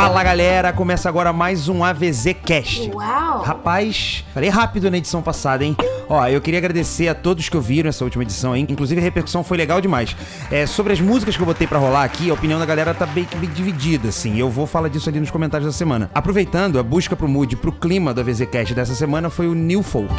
Fala galera, começa agora mais um AVZ Cast. Uau! Rapaz, falei rápido na edição passada, hein? Ó, eu queria agradecer a todos que ouviram essa última edição, hein? Inclusive a repercussão foi legal demais. É, sobre as músicas que eu botei pra rolar aqui, a opinião da galera tá bem, bem dividida, assim. Eu vou falar disso ali nos comentários da semana. Aproveitando, a busca pro mood, pro clima do AVZ Cast dessa semana foi o New Folk.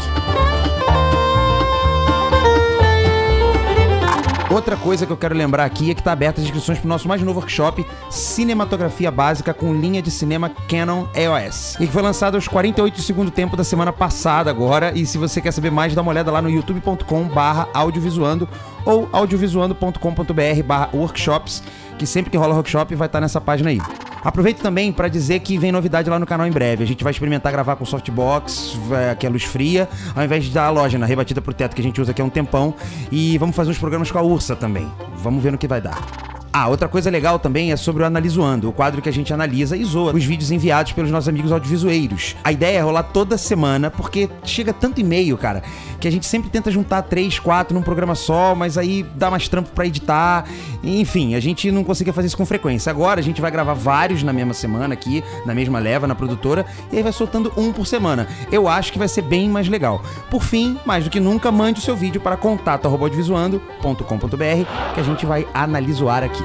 Outra coisa que eu quero lembrar aqui é que está aberta as inscrições para o nosso mais novo workshop Cinematografia Básica com linha de cinema Canon EOS. E que foi lançado aos 48 do tempo da semana passada agora. E se você quer saber mais, dá uma olhada lá no youtube.com barra audiovisuando ou audiovisuando.com.br barra workshops, que sempre que rola workshop vai estar nessa página aí. Aproveito também para dizer que vem novidade lá no canal em breve. A gente vai experimentar gravar com softbox, vai- que é luz fria, ao invés de dar a loja na rebatida pro teto que a gente usa aqui há um tempão. E vamos fazer uns programas com a Ursa também. Vamos ver no que vai dar. Ah, outra coisa legal também é sobre o Analisoando, o quadro que a gente analisa e zoa os vídeos enviados pelos nossos amigos audiovisueiros. A ideia é rolar toda semana, porque chega tanto e-mail, cara, que a gente sempre tenta juntar três, quatro num programa só, mas aí dá mais trampo pra editar. Enfim, a gente não conseguia fazer isso com frequência. Agora a gente vai gravar vários na mesma semana aqui, na mesma leva, na produtora, e aí vai soltando um por semana. Eu acho que vai ser bem mais legal. Por fim, mais do que nunca, mande o seu vídeo para contato.audiovisuando.com.br que a gente vai analisar aqui.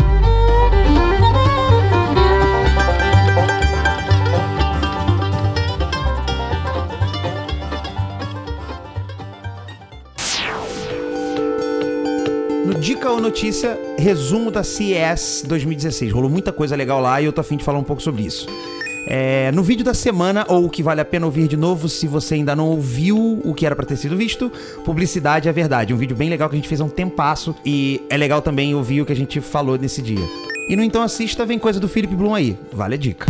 Dica ou Notícia, resumo da CES 2016. Rolou muita coisa legal lá e eu tô afim de falar um pouco sobre isso. É, no vídeo da semana, ou o que vale a pena ouvir de novo se você ainda não ouviu o que era pra ter sido visto, Publicidade é Verdade. Um vídeo bem legal que a gente fez há um tempasso e é legal também ouvir o que a gente falou nesse dia. E no Então Assista vem coisa do Philip Bloom aí. Vale a dica.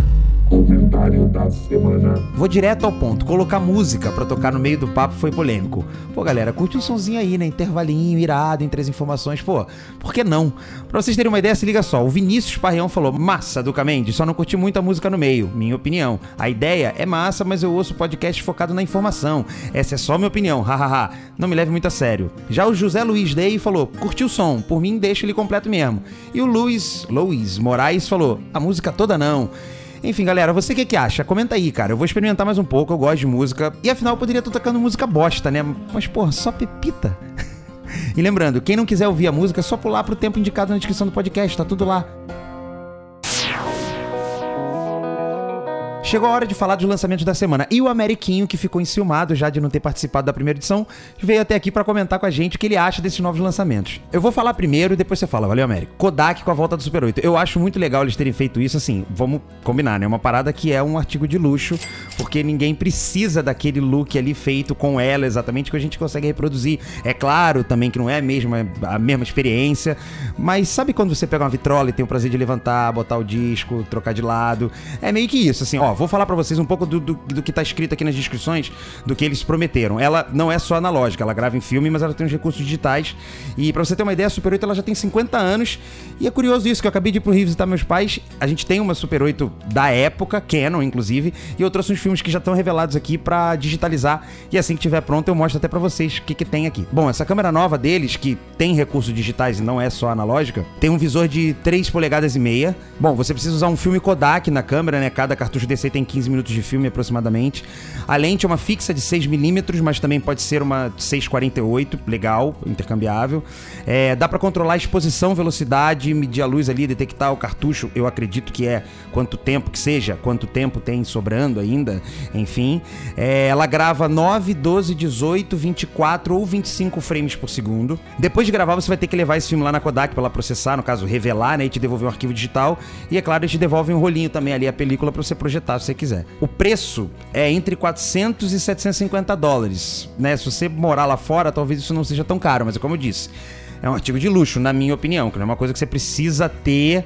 Comentário da semana. Vou direto ao ponto. Colocar música pra tocar no meio do papo foi polêmico. Pô, galera, curte um sonzinho aí, né? Intervalinho, irado, entre as informações. Pô, por que não? Pra vocês terem uma ideia, se liga só. O Vinícius Parreão falou: Massa, Duca Mendes, só não curti muito a música no meio. Minha opinião. A ideia é massa, mas eu ouço podcast focado na informação. Essa é só minha opinião, hahaha. não me leve muito a sério. Já o José Luiz Day falou: Curti o som, por mim deixa ele completo mesmo. E o Luiz, Luiz Moraes falou: A música toda não. Enfim, galera, você o que, que acha? Comenta aí, cara. Eu vou experimentar mais um pouco, eu gosto de música. E afinal, eu poderia estar tocando música bosta, né? Mas, porra, só pepita. e lembrando, quem não quiser ouvir a música, é só pular pro tempo indicado na descrição do podcast, tá tudo lá. Chegou a hora de falar dos lançamentos da semana. E o Ameriquinho, que ficou enciumado já de não ter participado da primeira edição, veio até aqui pra comentar com a gente o que ele acha desses novos lançamentos. Eu vou falar primeiro e depois você fala. Valeu, Américo. Kodak com a volta do Super 8. Eu acho muito legal eles terem feito isso, assim, vamos combinar, né? Uma parada que é um artigo de luxo, porque ninguém precisa daquele look ali feito com ela exatamente que a gente consegue reproduzir. É claro também que não é a mesma, a mesma experiência, mas sabe quando você pega uma vitrola e tem o prazer de levantar, botar o disco, trocar de lado? É meio que isso, assim, ó, vou falar pra vocês um pouco do, do, do que tá escrito aqui nas descrições, do que eles prometeram. Ela não é só analógica, ela grava em filme, mas ela tem os recursos digitais. E pra você ter uma ideia, a Super 8 ela já tem 50 anos. E é curioso isso, que eu acabei de ir pro Rio visitar meus pais. A gente tem uma Super 8 da época, Canon, inclusive, e eu trouxe uns filmes que já estão revelados aqui pra digitalizar. E assim que tiver pronto, eu mostro até pra vocês o que, que tem aqui. Bom, essa câmera nova deles, que tem recursos digitais e não é só analógica, tem um visor de 3 polegadas e meia. Bom, você precisa usar um filme Kodak na câmera, né? Cada cartucho desse tem 15 minutos de filme aproximadamente. A lente é uma fixa de 6mm, mas também pode ser uma 648, legal, intercambiável. É, dá pra controlar a exposição, velocidade, medir a luz ali, detectar o cartucho, eu acredito que é quanto tempo que seja, quanto tempo tem sobrando ainda, enfim. É, ela grava 9, 12, 18, 24 ou 25 frames por segundo. Depois de gravar, você vai ter que levar esse filme lá na Kodak pra ela processar, no caso, revelar, né, e te devolver um arquivo digital. E é claro, eles te devolvem um rolinho também ali, a película, pra você projetar se você quiser. O preço é entre 400 e 750 dólares, né? Se você morar lá fora, talvez isso não seja tão caro, mas é como eu disse, é um artigo de luxo, na minha opinião, que não é uma coisa que você precisa ter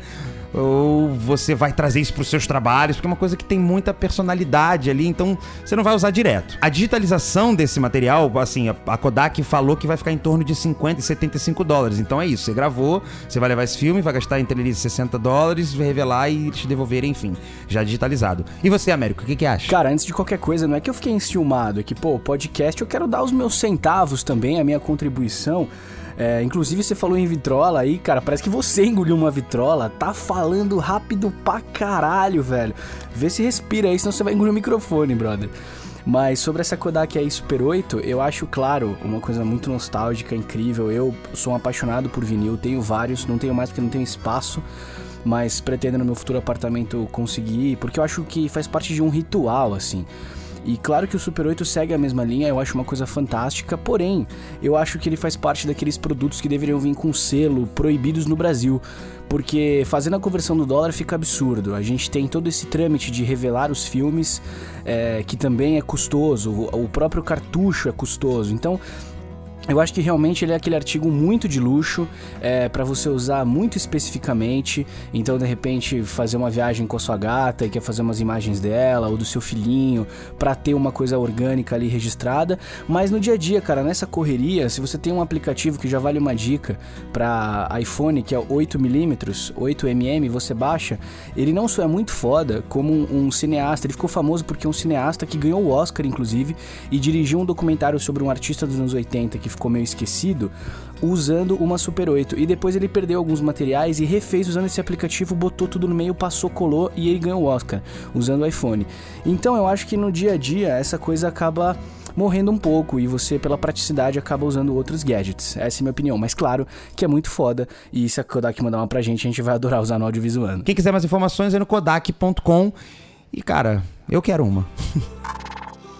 ou você vai trazer isso para os seus trabalhos, porque é uma coisa que tem muita personalidade ali, então você não vai usar direto. A digitalização desse material, assim, a, Kodak falou que vai ficar em torno de 50 e 75 dólares. Então é isso, você gravou, você vai levar esse filme, vai gastar entre ali 60 dólares, vai revelar e te devolver, enfim, já digitalizado. E você, Américo, o que, que acha? Cara, antes de qualquer coisa, não é que eu fiquei enciumado, é que, pô, podcast eu quero dar os meus centavos também, a minha contribuição. É, inclusive, você falou em vitrola aí, cara, parece que você engoliu uma vitrola. Tá falando rápido pra caralho, velho. Vê se respira aí, senão você vai engolir o microfone, brother. Mas sobre essa Kodak aí Super 8, eu acho, claro, uma coisa muito nostálgica, incrível. Eu sou um apaixonado por vinil, tenho vários, não tenho mais porque não tenho espaço, mas pretendo no meu futuro apartamento conseguir, porque eu acho que faz parte de um ritual, assim. E claro que o Super 8 segue a mesma linha, eu acho uma coisa fantástica, porém, eu acho que ele faz parte daqueles produtos que deveriam vir com selo proibidos no Brasil, porque fazendo a conversão do dólar fica absurdo. A gente tem todo esse trâmite de revelar os filmes, é, que também é custoso, o próprio cartucho é custoso. Então, eu acho que realmente ele é aquele artigo muito de luxo, é, para você usar muito especificamente. Então, de repente, fazer uma viagem com a sua gata e quer fazer umas imagens dela ou do seu filhinho, para ter uma coisa orgânica ali registrada. Mas no dia a dia, cara, nessa correria, se você tem um aplicativo que já vale uma dica para iPhone, que é 8mm, 8mm, você baixa, ele não só é muito foda como um, um cineasta. Ele ficou famoso porque é um cineasta que ganhou o Oscar, inclusive, e dirigiu um documentário sobre um artista dos anos 80 que ficou meio esquecido, usando uma Super 8. E depois ele perdeu alguns materiais e refez usando esse aplicativo, botou tudo no meio, passou, colou e ele ganhou o Oscar usando o iPhone. Então eu acho que no dia a dia essa coisa acaba morrendo um pouco e você, pela praticidade, acaba usando outros gadgets. Essa é a minha opinião. Mas claro que é muito foda e se a Kodak mandar uma pra gente, a gente vai adorar usar no audiovisual. Quem quiser mais informações é no kodak.com. E cara, eu quero uma.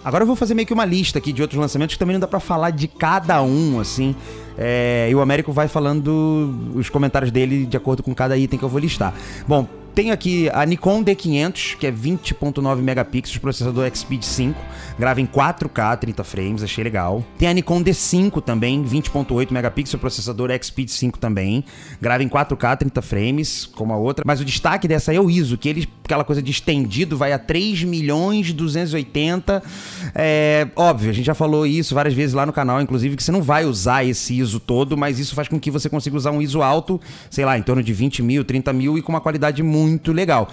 Agora eu vou fazer meio que uma lista aqui de outros lançamentos que também não dá para falar de cada um, assim. É, e o Américo vai falando os comentários dele de acordo com cada item que eu vou listar. Bom, tem aqui a Nikon D500, que é 20.9 megapixels, processador Xpeed 5, grava em 4K, 30 frames, achei legal. Tem a Nikon D5 também, 20.8 megapixels, processador Xpeed 5 também, grava em 4K, 30 frames, como a outra. Mas o destaque dessa é o ISO, que ele, aquela coisa de estendido, vai a 3 milhões 280. É, óbvio, a gente já falou isso várias vezes lá no canal, inclusive, que você não vai usar esse ISO todo, mas isso faz com que você consiga usar um ISO alto, sei lá, em torno de 20 mil, 30 mil e com uma qualidade muito muito legal.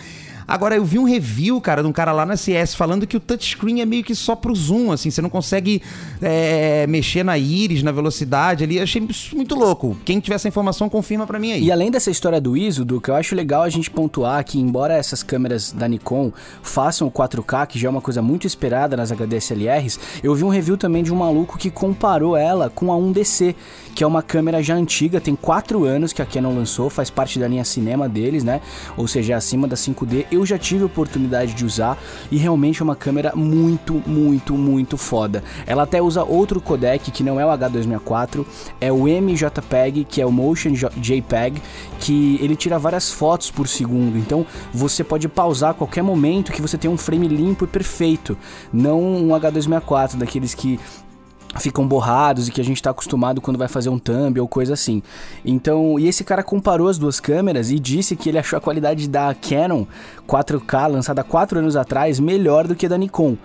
Agora, eu vi um review, cara, de um cara lá na CS falando que o touchscreen é meio que só pro zoom, assim, você não consegue é, mexer na íris, na velocidade ali. Eu achei isso muito louco. Quem tiver essa informação, confirma para mim aí. E além dessa história do ISO, Duca, eu acho legal a gente pontuar que, embora essas câmeras da Nikon façam o 4K, que já é uma coisa muito esperada nas HDSLRs, eu vi um review também de um maluco que comparou ela com a 1DC, que é uma câmera já antiga, tem 4 anos que a Canon lançou, faz parte da linha cinema deles, né? Ou seja, é acima da 5D. Eu já tive a oportunidade de usar e realmente é uma câmera muito, muito, muito foda. Ela até usa outro codec que não é o H264, é o MJPEG, que é o Motion JPEG, que ele tira várias fotos por segundo. Então você pode pausar a qualquer momento que você tem um frame limpo e perfeito, não um H264 daqueles que ficam borrados e que a gente está acostumado quando vai fazer um thumb ou coisa assim. Então, e esse cara comparou as duas câmeras e disse que ele achou a qualidade da Canon 4K lançada 4 anos atrás melhor do que a da Nikon.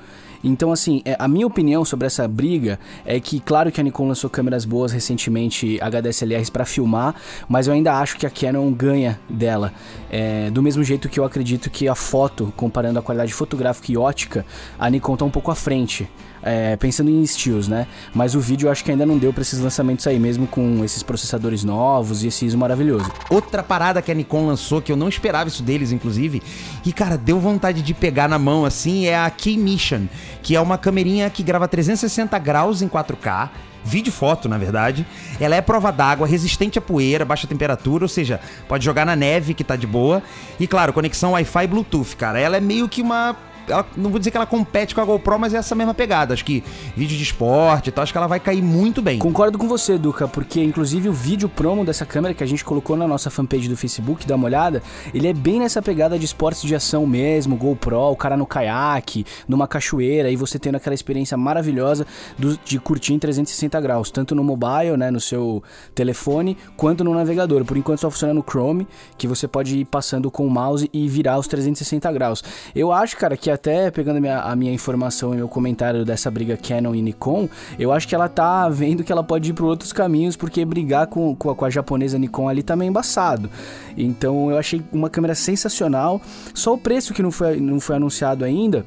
Então, assim, é, a minha opinião sobre essa briga é que, claro que a Nikon lançou câmeras boas recentemente, HDSLRs para filmar, mas eu ainda acho que a Canon ganha dela. É, do mesmo jeito que eu acredito que a foto, comparando a qualidade fotográfica e ótica, a Nikon tá um pouco à frente é, pensando em estilos, né? Mas o vídeo eu acho que ainda não deu para esses lançamentos aí, mesmo com esses processadores novos e esse ISO maravilhoso. Outra parada que a Nikon lançou, que eu não esperava isso deles, inclusive, e cara, deu vontade de pegar na mão assim, é a Key Mission, que é uma camerinha que grava 360 graus em 4K vídeo foto, na verdade. Ela é prova d'água, resistente à poeira, baixa temperatura, ou seja, pode jogar na neve que tá de boa. E claro, conexão Wi-Fi e Bluetooth, cara. Ela é meio que uma ela, não vou dizer que ela compete com a GoPro, mas é essa mesma pegada. Acho que vídeo de esporte e tal, acho que ela vai cair muito bem. Concordo com você, Duca, porque inclusive o vídeo promo dessa câmera que a gente colocou na nossa fanpage do Facebook, dá uma olhada, ele é bem nessa pegada de esportes de ação mesmo, GoPro, o cara no caiaque, numa cachoeira, e você tendo aquela experiência maravilhosa do, de curtir em 360 graus, tanto no mobile, né, no seu telefone, quanto no navegador. Por enquanto só funciona no Chrome, que você pode ir passando com o mouse e virar os 360 graus. Eu acho, cara, que até pegando a minha, a minha informação e meu comentário dessa briga Canon e Nikon, eu acho que ela tá vendo que ela pode ir por outros caminhos, porque brigar com, com, a, com a japonesa Nikon ali tá meio embaçado. Então eu achei uma câmera sensacional, só o preço que não foi, não foi anunciado ainda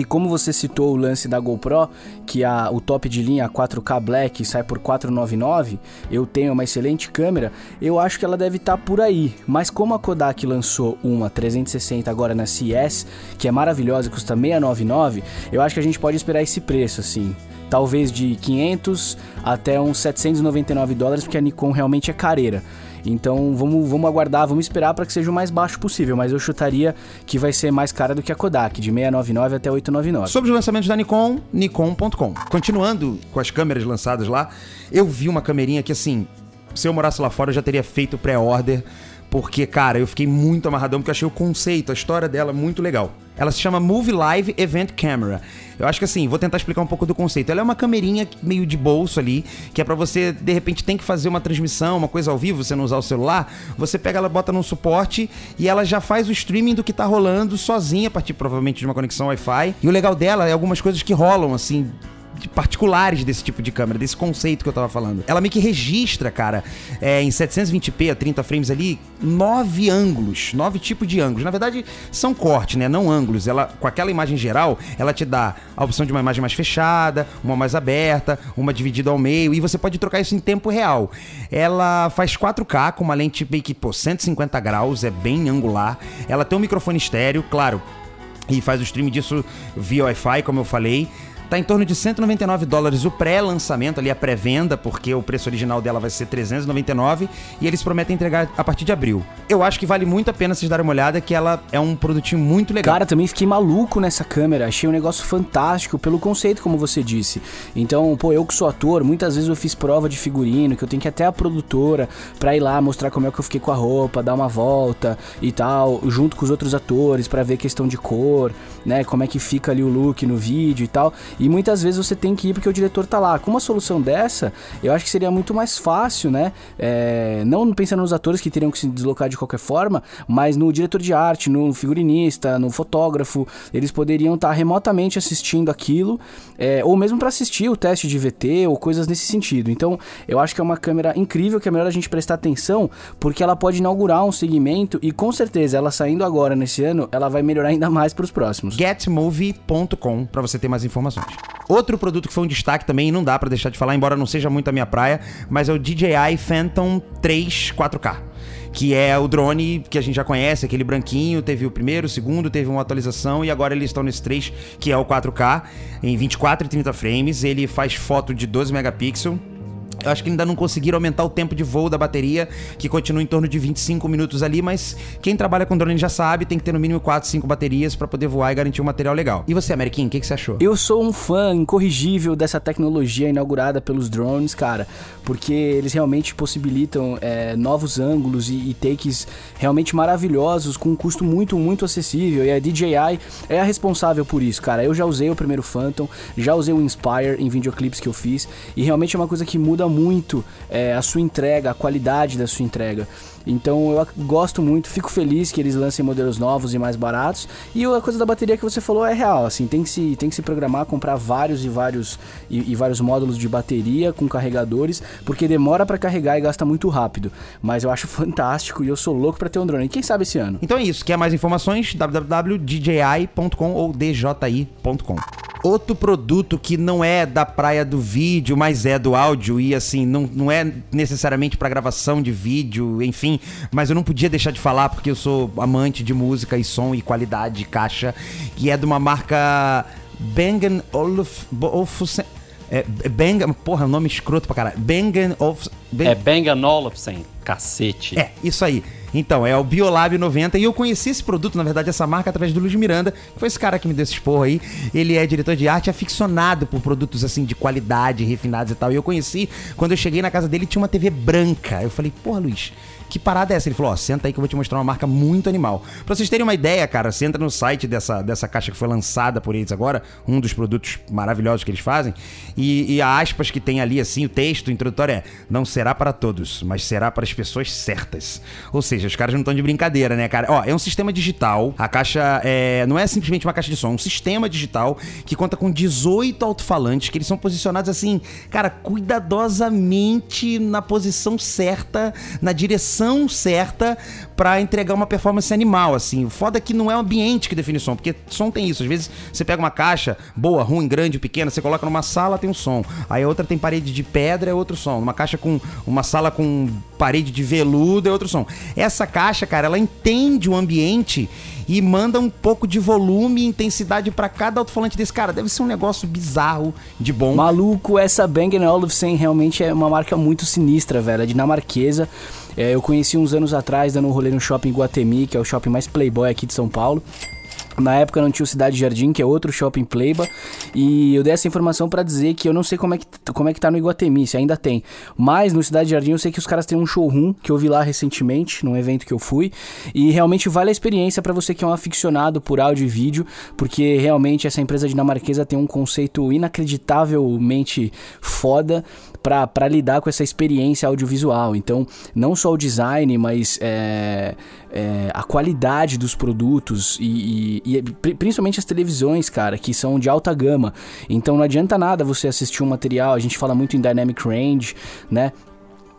E como você citou o lance da GoPro, que a, o top de linha 4K Black sai por 499, eu tenho uma excelente câmera, eu acho que ela deve estar tá por aí. Mas como a Kodak lançou uma 360 agora na CES, que é maravilhosa, custa 699, eu acho que a gente pode esperar esse preço assim talvez de 500 até uns 799 dólares, porque a Nikon realmente é careira. Então vamos, vamos aguardar, vamos esperar para que seja o mais baixo possível, mas eu chutaria que vai ser mais cara do que a Kodak, de 699 até 899. Sobre os lançamentos da Nikon, nikon.com. Continuando com as câmeras lançadas lá, eu vi uma câmerinha que assim, se eu morasse lá fora eu já teria feito pré-order porque, cara, eu fiquei muito amarradão porque eu achei o conceito, a história dela muito legal. Ela se chama Movie Live Event Camera. Eu acho que assim, vou tentar explicar um pouco do conceito. Ela é uma camerinha meio de bolso ali, que é para você, de repente, tem que fazer uma transmissão, uma coisa ao vivo, você não usar o celular. Você pega ela, bota num suporte e ela já faz o streaming do que tá rolando sozinha, a partir provavelmente de uma conexão Wi-Fi. E o legal dela é algumas coisas que rolam, assim, particulares desse tipo de câmera, desse conceito que eu tava falando. Ela meio que registra, cara, é, em 720p a 30 frames ali, nove ângulos, nove tipos de ângulos. Na verdade, são cortes, né? Não ângulos. Ela, com aquela imagem geral, ela te dá a opção de uma imagem mais fechada, uma mais aberta, uma dividida ao meio, e você pode trocar isso em tempo real. Ela faz 4K com uma lente meio que, pô, 150 graus, é bem angular. Ela tem um microfone estéreo, claro, e faz o stream disso via Wi-Fi, como eu falei. Tá em torno de 199 dólares o pré-lançamento, ali a pré-venda, porque o preço original dela vai ser 399 e eles prometem entregar a partir de abril. Eu acho que vale muito a pena vocês darem uma olhada, que ela é um produtinho muito legal. Cara, também fiquei maluco nessa câmera, achei um negócio fantástico pelo conceito, como você disse. Então, pô, eu que sou ator, muitas vezes eu fiz prova de figurino, que eu tenho que ir até a produtora pra ir lá mostrar como é que eu fiquei com a roupa, dar uma volta e tal, junto com os outros atores para ver questão de cor, né, como é que fica ali o look no vídeo e tal. E muitas vezes você tem que ir porque o diretor tá lá. Com uma solução dessa, eu acho que seria muito mais fácil, né? É, não pensando nos atores que teriam que se deslocar de qualquer forma, mas no diretor de arte, no figurinista, no fotógrafo, eles poderiam estar tá remotamente assistindo aquilo, é, ou mesmo para assistir o teste de VT ou coisas nesse sentido. Então, eu acho que é uma câmera incrível que é melhor a gente prestar atenção, porque ela pode inaugurar um segmento e com certeza ela saindo agora nesse ano, ela vai melhorar ainda mais para os próximos. Getmovie.com para você ter mais informações. Outro produto que foi um destaque também, não dá para deixar de falar, embora não seja muito a minha praia, mas é o DJI Phantom 3 4K que é o drone que a gente já conhece, aquele branquinho, teve o primeiro, o segundo, teve uma atualização e agora eles estão nesse 3, que é o 4K, em 24 e 30 frames, ele faz foto de 12 megapixels, acho que ainda não conseguiram aumentar o tempo de voo da bateria, que continua em torno de 25 minutos ali, mas quem trabalha com drone já sabe, tem que ter no mínimo 4, 5 baterias para poder voar e garantir um material legal. E você, Ameriquinho, o que, que você achou? Eu sou um fã incorrigível dessa tecnologia inaugurada pelos drones, cara, porque eles realmente possibilitam é, novos ângulos e, e, takes realmente maravilhosos com um custo muito, muito acessível. E a DJI é a responsável por isso, cara. Eu já usei o primeiro Phantom, já usei o Inspire em videoclipes que eu fiz, e realmente é uma coisa que muda muito é, a sua entrega, a qualidade da sua entrega. Então eu gosto muito, fico feliz que eles lancem modelos novos e mais baratos. E a coisa da bateria que você falou é real, assim, tem que se, tem que se programar, comprar vários e vários e, e vários módulos de bateria com carregadores, porque demora para carregar e gasta muito rápido. Mas eu acho fantástico e eu sou louco para ter um drone. E quem sabe esse ano? Então é isso. Quer mais informações? www.dji.com ou dji.com. Outro produto que não é da praia do vídeo, mas é do áudio e assim, não, não é necessariamente para gravação de vídeo, enfim, mas eu não podia deixar de falar porque eu sou amante de música e som e qualidade de caixa, que é de uma marca Bang Olufsen. É, Bang, porra, nome escroto pra caralho. Bang Olufsen. É Bang Olufsen, cacete. É, isso aí. Então, é o Biolab 90 e eu conheci esse produto, na verdade, essa marca, através do Luiz Miranda, que foi esse cara que me deu esse esporro aí. Ele é diretor de arte aficionado por produtos assim de qualidade, refinados e tal. E eu conheci quando eu cheguei na casa dele tinha uma TV branca. Eu falei, porra, Luiz, que parada é essa? Ele falou, ó, senta aí que eu vou te mostrar uma marca muito animal. Pra vocês terem uma ideia, cara, você entra no site dessa, dessa caixa que foi lançada por eles agora, um dos produtos maravilhosos que eles fazem, e, e a aspas que tem ali, assim, o texto introdutório é, não será para todos, mas será para as pessoas certas. Ou seja, os caras não estão de brincadeira, né, cara? Ó, é um sistema digital, a caixa é, não é simplesmente uma caixa de som, é um sistema digital que conta com 18 alto-falantes, que eles são posicionados assim, cara, cuidadosamente na posição certa, na direção certa pra entregar uma performance animal, assim. O foda é que não é o ambiente que define som, porque som tem isso. Às vezes você pega uma caixa boa, ruim, grande, pequena, você coloca numa sala, tem um som. Aí outra tem parede de pedra, é outro som. Uma caixa com uma sala com parede de veludo, é outro som. Essa caixa, cara, ela entende o ambiente e manda um pouco de volume e intensidade pra cada alto-falante desse cara. Deve ser um negócio bizarro de bom. Maluco, essa Bang Olufsen realmente é uma marca muito sinistra, velho. É dinamarquesa. É, eu conheci uns anos atrás, dando um rolê no shopping Guatemi, que é o shopping mais playboy aqui de São Paulo. Na época não tinha o Cidade Jardim, que é outro shopping Playba, e eu dei essa informação pra dizer que eu não sei como é que, como é que tá no Iguatemi, se ainda tem. Mas no Cidade Jardim eu sei que os caras têm um showroom que eu vi lá recentemente, num evento que eu fui, e realmente vale a experiência pra você que é um aficionado por áudio e vídeo, porque realmente essa empresa dinamarquesa tem um conceito inacreditavelmente foda para lidar com essa experiência audiovisual. Então, não só o design, mas é, é, a qualidade dos produtos e, e, e, principalmente as televisões, cara, que são de alta gama. Então, não adianta nada você assistir um material. A gente fala muito em dynamic range, né?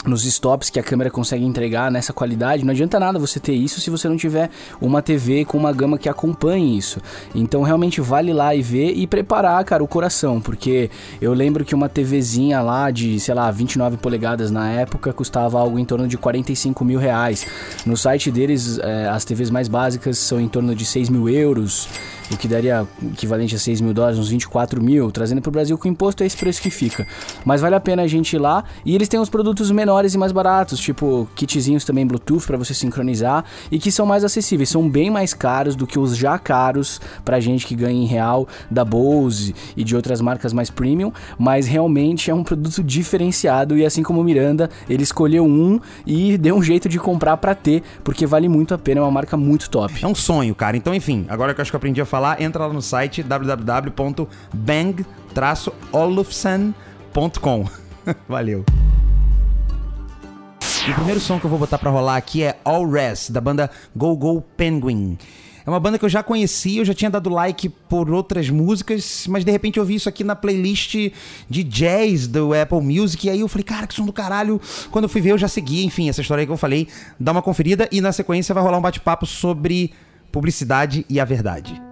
Nos stops que a câmera consegue entregar nessa qualidade, não adianta nada você ter isso se você não tiver uma TV com uma gama que acompanhe isso. Então realmente vale lá e ver e preparar, cara, o coração, porque eu lembro que uma TVzinha lá de, sei lá, 29 polegadas na época custava algo em torno de 45 mil reais. No site deles, é, as TVs mais básicas são em torno de 6 mil euros o que daria equivalente a 6 mil dólares, uns 24 mil, trazendo para o Brasil com imposto é esse preço que fica. Mas vale a pena a gente ir lá e eles têm uns produtos menores e mais baratos, tipo kitzinhos também Bluetooth para você sincronizar e que são mais acessíveis, são bem mais caros do que os já caros pra gente que ganha em real da Bose e de outras marcas mais premium, mas realmente é um produto diferenciado e assim como o Miranda, ele escolheu um e deu um jeito de comprar para ter, porque vale muito a pena, é uma marca muito top. É um sonho, cara. Então, enfim, agora que eu acho que eu aprendi a falar, entra lá no site www.bang-olufsen.com. Valeu. E o primeiro som que eu vou botar pra rolar aqui é All Rest, da banda Go Go Penguin. É uma banda que eu já conhecia, eu já tinha dado like por outras músicas, mas de repente eu vi isso aqui na playlist de jazz do Apple Music, e aí eu falei, cara, que som do caralho. Quando eu fui ver, eu já segui, enfim, essa história aí que eu falei, dá uma conferida e na sequência vai rolar um bate-papo sobre publicidade e a verdade.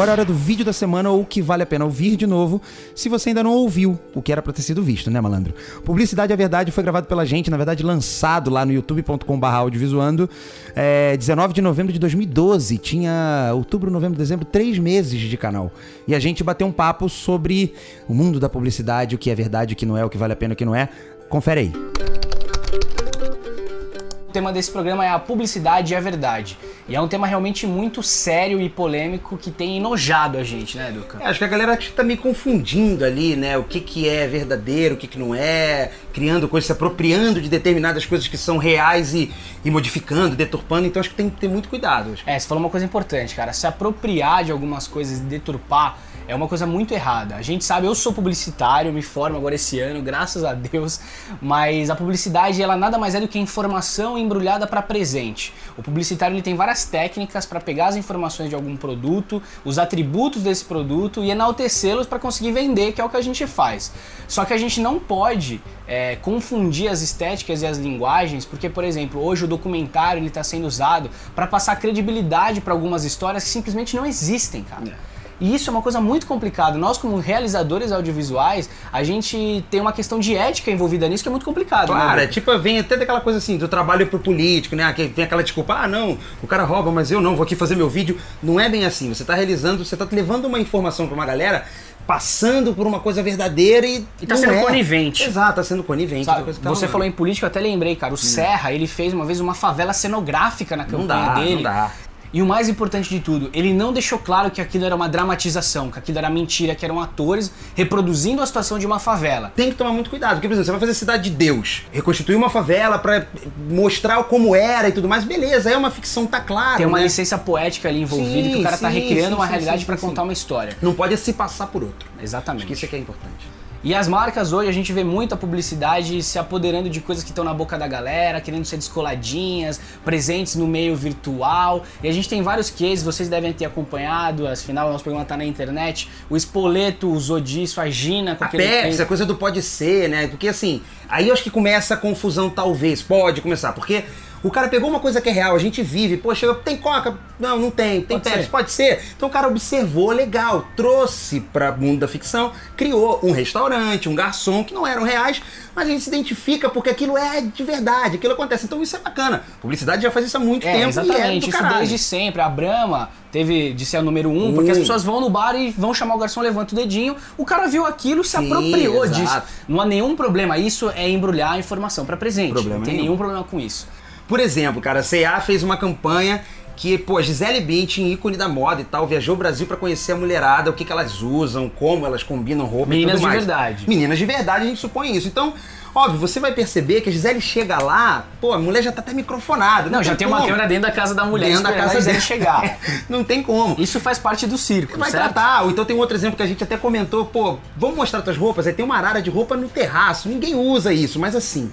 Agora é hora do vídeo da semana ou o que vale a pena ouvir de novo, se você ainda não ouviu o que era pra ter sido visto, né, malandro? Publicidade é Verdade foi gravado pela gente, na verdade lançado lá no youtube.com.br audiovisuando, é, 19 de novembro de 2012. Tinha outubro, novembro, dezembro, três meses de canal. E a gente bateu um papo sobre o mundo da publicidade, o que é verdade, o que não é, o que vale a pena, o que não é. Confere aí. O tema desse programa é a publicidade a verdade. E é um tema realmente muito sério e polêmico que tem enojado a gente, né, Duca? É, acho que a galera acho que tá meio confundindo ali, né? O que, que é verdadeiro, o que, que não é, criando coisas, se apropriando de determinadas coisas que são reais e, e modificando, deturpando. Então acho que tem que ter muito cuidado. É, você falou uma coisa importante, cara. Se apropriar de algumas coisas e deturpar é uma coisa muito errada. A gente sabe, eu sou publicitário, me formo agora esse ano, graças a Deus, mas a publicidade ela nada mais é do que informação embrulhada para presente. O publicitário ele tem várias técnicas para pegar as informações de algum produto, os atributos desse produto e enaltecê-los para conseguir vender, que é o que a gente faz. Só que a gente não pode é, confundir as estéticas e as linguagens, porque, por exemplo, hoje o documentário está sendo usado para passar credibilidade para algumas histórias que simplesmente não existem, cara. É. E isso é uma coisa muito complicada. Nós, como realizadores audiovisuais, a gente tem uma questão de ética envolvida nisso que é muito complicado. Claro, né? é tipo, vem até daquela coisa assim, do trabalho pro político, né? Que vem aquela desculpa, ah, não, o cara rouba, mas eu não, vou aqui fazer meu vídeo. Não é bem assim. Você tá realizando, você tá levando uma informação pra uma galera, passando por uma coisa verdadeira e. E tá não sendo é. conivente. Exato, tá sendo conivente. Sabe, que tá você falou em política, eu até lembrei, cara. O Serra, ele fez uma vez uma favela cenográfica na Não campanha dá, dele. não dá. E o mais importante de tudo, ele não deixou claro que aquilo era uma dramatização, que aquilo era mentira, que eram atores reproduzindo a situação de uma favela. Tem que tomar muito cuidado, porque, por exemplo, você vai fazer Cidade de Deus, reconstituir uma favela pra mostrar como era e tudo mais, beleza, é uma ficção, tá claro. Tem uma né? licença poética ali envolvida Sim, que o cara tá sim, recriando sim, uma realidade sim, contar uma história. Não pode se passar por outro. Exatamente. Acho que isso é que é importante. E as marcas hoje, a gente vê muita publicidade se apoderando de coisas que estão na boca da galera, querendo ser descoladinhas, presentes no meio virtual. E a gente tem vários cases, vocês devem ter acompanhado, afinal nosso programa tá na internet. O Spoleto usou disso, a Gina com A aquele Pepsi, tempo. a coisa do pode ser, né? Porque assim, aí eu acho que começa a confusão, talvez. Pode começar, porque o cara pegou uma coisa que é real, a gente vive. Poxa, tem Coca? Não, não tem. Tem Pode Pepsi? ser. Pode ser. Então o cara observou, legal, trouxe para o mundo da ficção, criou um restaurante, um garçom, que não eram reais, mas a gente se identifica porque aquilo é de verdade, aquilo acontece. Então isso é bacana. Publicidade já faz isso há muito É, tempo é exatamente, do isso desde sempre. A Brahma teve de ser a número um, porque as pessoas vão no bar e vão chamar o garçom, levanta o dedinho. O cara viu aquilo, se Sim, apropriou exato. disso. Não há nenhum problema. Isso é embrulhar a informação para presente. Problema não tem nenhum problema com isso. Por exemplo, cara, a C&A fez uma campanha que, pô, Gisele Bündchen, ícone da moda e tal, viajou o Brasil pra conhecer a mulherada, o que, que elas usam, como elas combinam roupa Meninas e tudo de mais. verdade. Meninas de verdade, a gente supõe isso. Então, óbvio, você vai perceber que a Gisele chega lá, pô, a mulher já tá até microfonada. Não, já tem uma como. câmera dentro da casa da mulher dentro da casa a Gisele chegar. Não tem como. Isso faz parte do circo, Vai certo? tratar. Ou então tem um outro exemplo que a gente até comentou, pô, vamos mostrar tuas roupas, aí tem uma arara de roupa no terraço, ninguém usa isso, mas assim,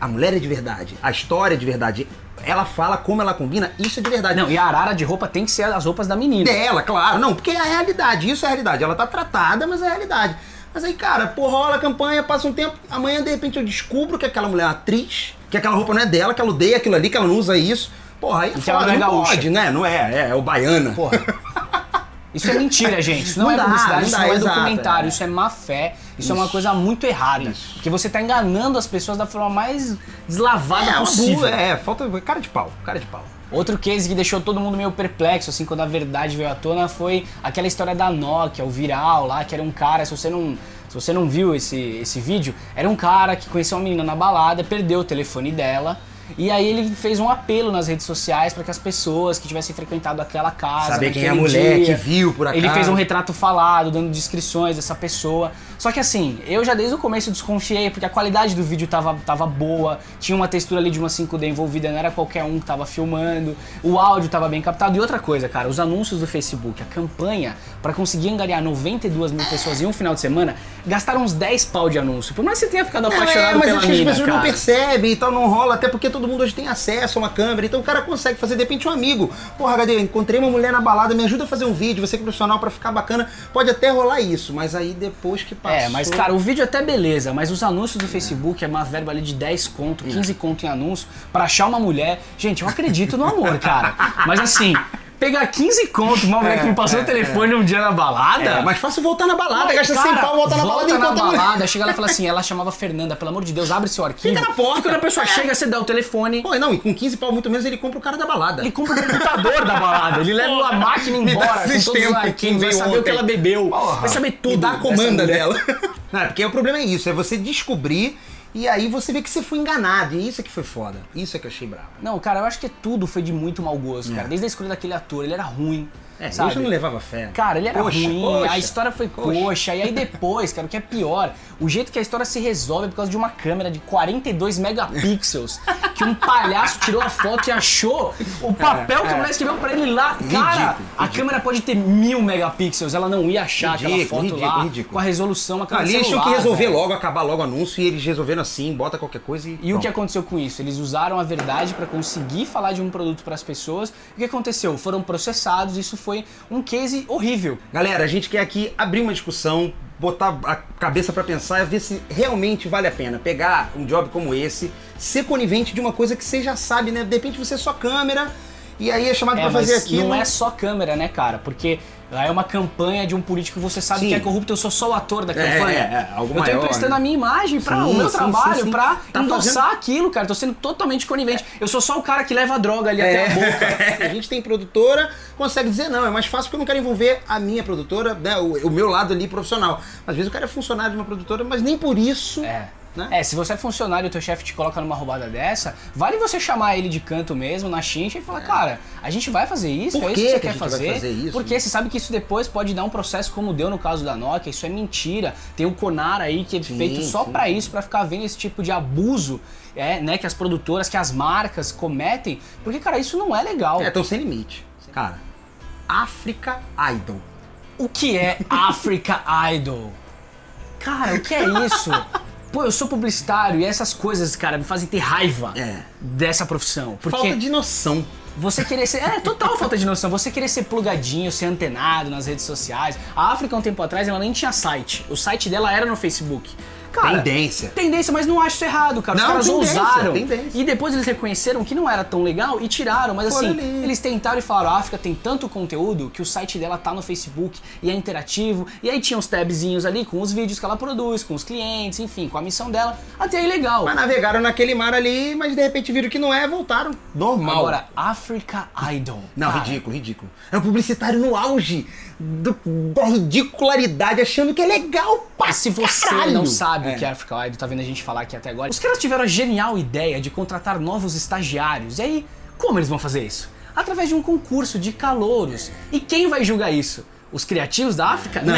a mulher é de verdade, a história é de verdade, ela fala como ela combina, isso é de verdade. Não, e a arara de roupa tem que ser as roupas da menina. Dela, claro, não, porque é a realidade, isso é a realidade, ela tá tratada, mas é a realidade. Mas aí, cara, pô, rola a campanha, passa um tempo, amanhã de repente eu descubro que aquela mulher é uma atriz, que aquela roupa não é dela, que ela odeia aquilo ali, que ela não usa isso. Porra, aí é foda, não é gaúcha. pode, né? Não é, é, é o baiana. Porra. Isso é mentira, gente. Isso não, Não é dá, publicidade, não isso dá, não é exato, documentário, é. isso é má fé, isso, é uma Isso. coisa muito errada. Isso. Porque você tá enganando as pessoas da forma mais deslavada é, uma possível. é, falta cara de pau, cara de pau. Outro case que deixou todo mundo meio perplexo, assim, quando a verdade veio à tona, foi aquela história da Nokia, o viral lá, que era um cara, se você não. Se você não viu esse, esse vídeo, era um cara que conheceu uma menina na balada, perdeu o telefone dela. E aí ele fez um apelo nas redes sociais para que as pessoas que tivessem frequentado aquela casa, Saber quem é a mulher dia, que viu por acaso. Ele fez um retrato falado, dando descrições dessa pessoa. Só que assim, eu já desde o começo desconfiei, porque a qualidade do vídeo tava, tava boa, tinha uma textura ali de uma 5D envolvida, não era qualquer um que tava filmando, o áudio tava bem captado. E outra coisa, cara, os anúncios do Facebook, a campanha para conseguir angariar 92 mil pessoas em um final de semana, gastaram uns 10 pau de anúncio. Por mais que você tenha ficado Não, apaixonado é, mas pela acho que as mina, pessoas não cara. percebem e tal, não rola, até porque todo mundo hoje tem acesso a uma câmera, então o cara consegue fazer, de repente, um amigo. Porra, HD, encontrei uma mulher na balada, me ajuda a fazer um vídeo, você que é profissional pra ficar bacana, pode até rolar isso, mas aí depois que passou... É, mas cara, o vídeo até beleza, mas os anúncios do Facebook é uma verba ali de 10 conto, 15 conto em anúncio pra achar uma mulher. Gente, eu acredito no amor, cara. Mas assim, pegar 15 conto, uma mulher que me passou o telefone um dia na balada. É mais fácil voltar na balada, gasta Cara, 100 pau, volta na volta balada e na balada, chega lá e fala assim, ela chamava Fernanda, pelo amor de Deus, abre seu arquivo. Fica na porta. E quando a pessoa É. chega, você dá o telefone, Pô, não, e com 15 pau muito menos ele compra o cara da balada. ele compra o computador da balada, ele leva a máquina embora, com todos os arquivos, vai saber o que ontem. ela bebeu, Porra, vai saber tudo. Me dá a comanda dela. Não, é porque o problema é isso, é você descobrir e aí você vê que você foi enganado. E isso é que foi foda. Isso é que eu achei bravo. Não, cara, eu acho que tudo foi de muito mau gosto, É. cara. Desde a escolha daquele ator, ele era ruim. É, sabe? já não levava fé. Cara, ele era Poxa, ruim, poxa, a história foi poxa. coxa, e aí depois, cara, o que é pior, o jeito que a história se resolve é por causa de uma câmera de 42 megapixels, que um palhaço tirou a foto e achou o papel que a mulher escreveu pra ele lá. Cara, Ridículo, a ridículo. câmera pode ter mil megapixels, ela não ia achar aquela Ridículo, foto ridículo, lá ridículo. com a resolução, a câmera Ali tinham que celular, resolver logo, acabar logo o anúncio e eles resolveram assim, bota qualquer coisa e. E o que pronto. aconteceu com isso? Eles usaram a verdade pra conseguir falar de um produto pras pessoas. E o que aconteceu? Foram processados, isso foi um case horrível. Galera, a gente quer aqui abrir uma discussão, botar a cabeça pra pensar e ver se realmente vale a pena pegar um job como esse, ser conivente de uma coisa que você já sabe, né? De repente você é só câmera e aí é chamado É, pra fazer aquilo. não é só câmera, né, cara? Porque é uma campanha de um político que você sabe Sim. que é corrupto, eu sou só o ator da É, campanha. é, é, algo eu tô maior, emprestando né? a minha imagem pra Sim, o meu sim, trabalho, sim. pra Tá endossar fazendo- aquilo, cara. Tô sendo totalmente conivente. Eu sou só o cara que leva a droga ali É. até a boca. a gente tem produtora, consegue dizer não, é mais fácil porque eu não quero envolver a minha produtora, né, o, o meu lado ali profissional. Às vezes o cara é funcionário de uma produtora, mas nem por isso. É. Né? É, se você é funcionário e o teu chefe te coloca numa roubada dessa, vale você chamar ele de canto mesmo, na chincha, e falar, cara, a gente vai fazer isso? É. Por é isso que você que quer fazer? fazer isso? Porque você sabe que isso depois pode dar um processo como deu no caso da Nokia, isso é mentira. Tem o Conar aí que é Sim, feito só sim. isso, pra ficar vendo esse tipo de abuso, é, né, que as produtoras, que as marcas cometem, porque, cara, isso não é legal. É, tão sem limite. Cara, África Idol. O que é Africa Idol? Cara, o que é isso? Pô, eu sou publicitário e essas coisas, cara, me fazem ter raiva É. dessa profissão. Porque Falta de noção. você querer ser. É, total falta de noção. Você querer ser plugadinho, ser antenado nas redes sociais. A África, um tempo atrás, ela nem tinha site. O site dela era no Facebook. Cara, Tendência. Tendência, mas não acho isso errado, cara. Os Não, caras tendência, ousaram. tendência. E depois eles reconheceram que não era tão legal e tiraram. Mas Foram assim, ali. eles tentaram e falaram: a África tem tanto conteúdo que o site dela tá no Facebook e é interativo. E aí tinha uns tabzinhos ali com os vídeos que ela produz, com os clientes, enfim, com a missão dela. Até aí legal. Mas navegaram naquele mar ali, mas de repente viram que não é, voltaram. Normal. Agora, Africa Idol. Não, Cara, ridículo, ridículo. É um publicitário no auge do- da ridicularidade, achando que é legal pra E se você caralho. não sabe É. que é Africa Idol, tá vendo a gente falar aqui até agora, os caras tiveram a genial ideia de contratar novos estagiários. E aí, como eles vão fazer isso? Através de um concurso de calouros. E quem vai julgar isso? Os criativos da África? Não.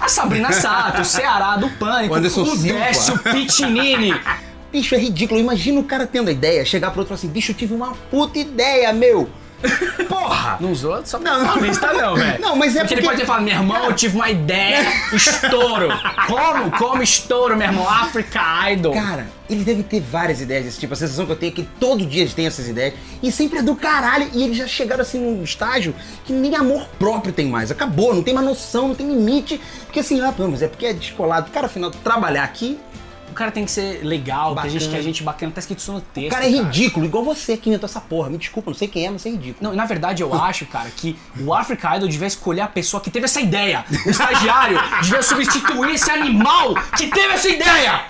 A Sabrina Sato, o Ceará do Pânico, O o. Décio Pitinini. Bicho, é ridículo. Imagina o cara tendo a ideia, chegar pro outro e falar assim, bicho, eu tive uma puta ideia, meu. Porra! Não usou só Não. pra vista não, velho. Não, mas é porque... ele porque- pode ter falado, meu irmão, eu tive uma ideia, estouro. Como? Como estouro, meu irmão? Africa Idol. Cara, ele deve ter várias ideias desse tipo. A sensação que eu tenho é que todo dia eles têm essas ideias. E sempre é do caralho. E eles já chegaram assim num estágio que nem amor próprio tem mais. Acabou, não tem mais noção, não tem limite. Porque assim, ah, não, mas é porque é descolado. Cara, afinal, trabalhar aqui, O cara tem que ser legal, que a gente Bacana. que a gente bacana, tá escrito isso no texto. o cara é ridículo, igual você que inventou essa porra. Me desculpa, não sei quem é, mas você é ridículo. Não, na verdade eu acho, cara, que o Africa Idol devia escolher a pessoa que teve essa ideia. O estagiário devia substituir esse animal que teve essa ideia.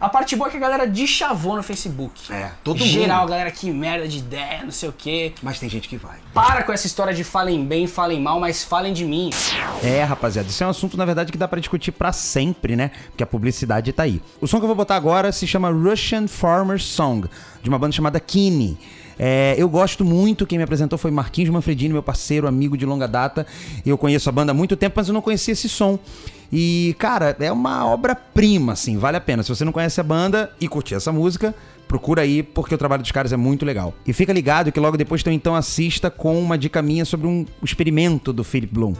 A parte boa é que a galera deschavou no Facebook. É, todo Geral, mundo. a galera, que merda de ideia, não sei o quê. Mas tem gente que vai. Para com essa história de falem bem, falem mal, mas falem de mim. É, rapaziada, isso é um assunto, na verdade, que dá pra discutir pra sempre, né? Porque a publicidade tá aí. O som que eu vou botar agora se chama Russian Farmer Song, de uma banda chamada Kine. É, eu gosto muito, quem me apresentou foi Marquinhos Manfredini, meu parceiro, amigo de longa data. Eu conheço a banda há muito tempo, mas eu não conhecia esse som. E, cara, é uma obra-prima, assim, vale a pena. Se você não conhece a banda e curtir essa música, procura aí, porque o trabalho dos caras é muito legal. E fica ligado que logo depois tu então assista com uma dica minha sobre um experimento do Philip Bloom.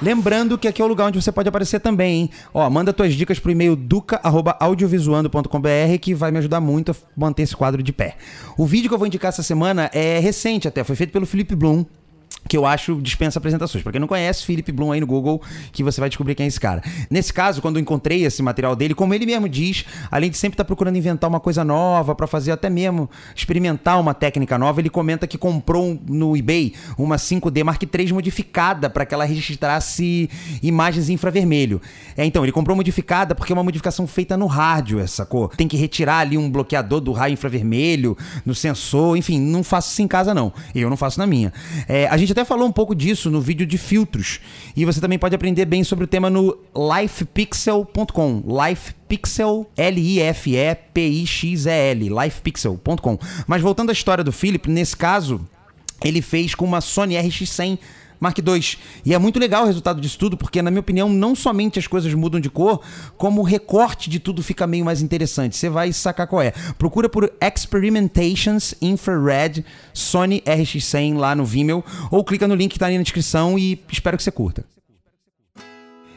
Lembrando que aqui é o lugar onde você pode aparecer também, hein? Ó, manda tuas dicas pro e-mail duca.audiovisuando.com.br que vai me ajudar muito a manter esse quadro de pé. O vídeo que eu vou indicar essa semana é recente até, foi feito pelo Felipe Bloom, que eu acho dispensa apresentações. Pra quem não conhece, Felipe Bloom aí no Google, que você vai descobrir quem é esse cara. Nesse caso, quando eu encontrei esse material dele, como ele mesmo diz, além de sempre estar procurando inventar uma coisa nova pra fazer até mesmo experimentar uma técnica nova, ele comenta que comprou no eBay uma 5D Mark III modificada para que ela registrasse imagens em infravermelho. É, então, ele comprou modificada porque é uma modificação feita no hardware, sacou? Tem que retirar ali um bloqueador do raio infravermelho no sensor, enfim, não faço isso em casa não. Eu não faço na minha. É, a gente até falou um pouco disso no vídeo de filtros. E você também pode aprender bem sobre o tema no lifepixel.com. Lifepixel, L-I-F-E-P-I-X-E-L, lifepixel.com. Mas voltando à história do Philip, nesse caso, ele fez com uma Sony RX100 Mark II. E é muito legal o resultado disso tudo, porque, na minha opinião, não somente as coisas mudam de cor, como o recorte de tudo fica meio mais interessante. Você vai sacar qual é. Procura por Experimentations Infrared Sony RX100 lá no Vimeo, ou clica no link que tá aí na descrição e espero que você curta.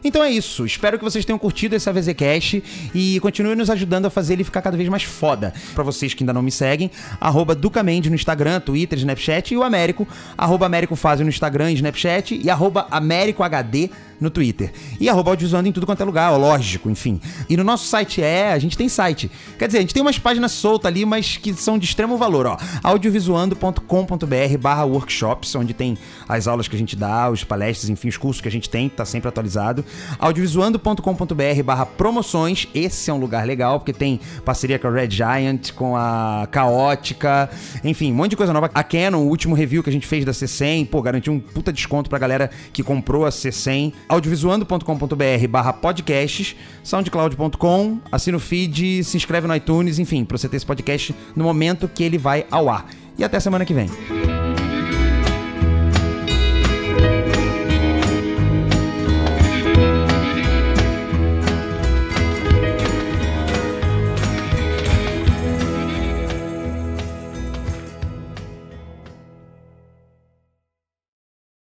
Então é isso. Espero que vocês tenham curtido esse AVZcast e continuem nos ajudando a fazer ele ficar cada vez mais foda. Pra vocês que ainda não me seguem, arroba Ducamendi no Instagram, Twitter, Snapchat e o Américo, arroba Américo Fazio no Instagram e Snapchat e arroba AméricoHD no Twitter. E arroba Audiozoando em tudo quanto é lugar, lógico, enfim. E no nosso site é, a gente tem site. Quer dizer, a gente tem umas páginas soltas ali, mas que são de extremo valor, ó. audiovisuando.com.br barra workshops, onde tem as aulas que a gente dá, os palestras, enfim, os cursos que a gente tem, tá sempre atualizado. audiovisuando.com.br barra promoções, esse é um lugar legal, porque tem parceria com a Red Giant, com a Caótica, enfim, um monte de coisa nova. A Canon, o último review que a gente fez da C100, pô, garantiu um puta desconto pra galera que comprou a C100. audiovisuando.com.br barra podcasts, soundcloud.com, assina o feed, se inscreve no iTunes, enfim, pra você ter esse podcast no momento que ele vai ao ar. E até semana que vem.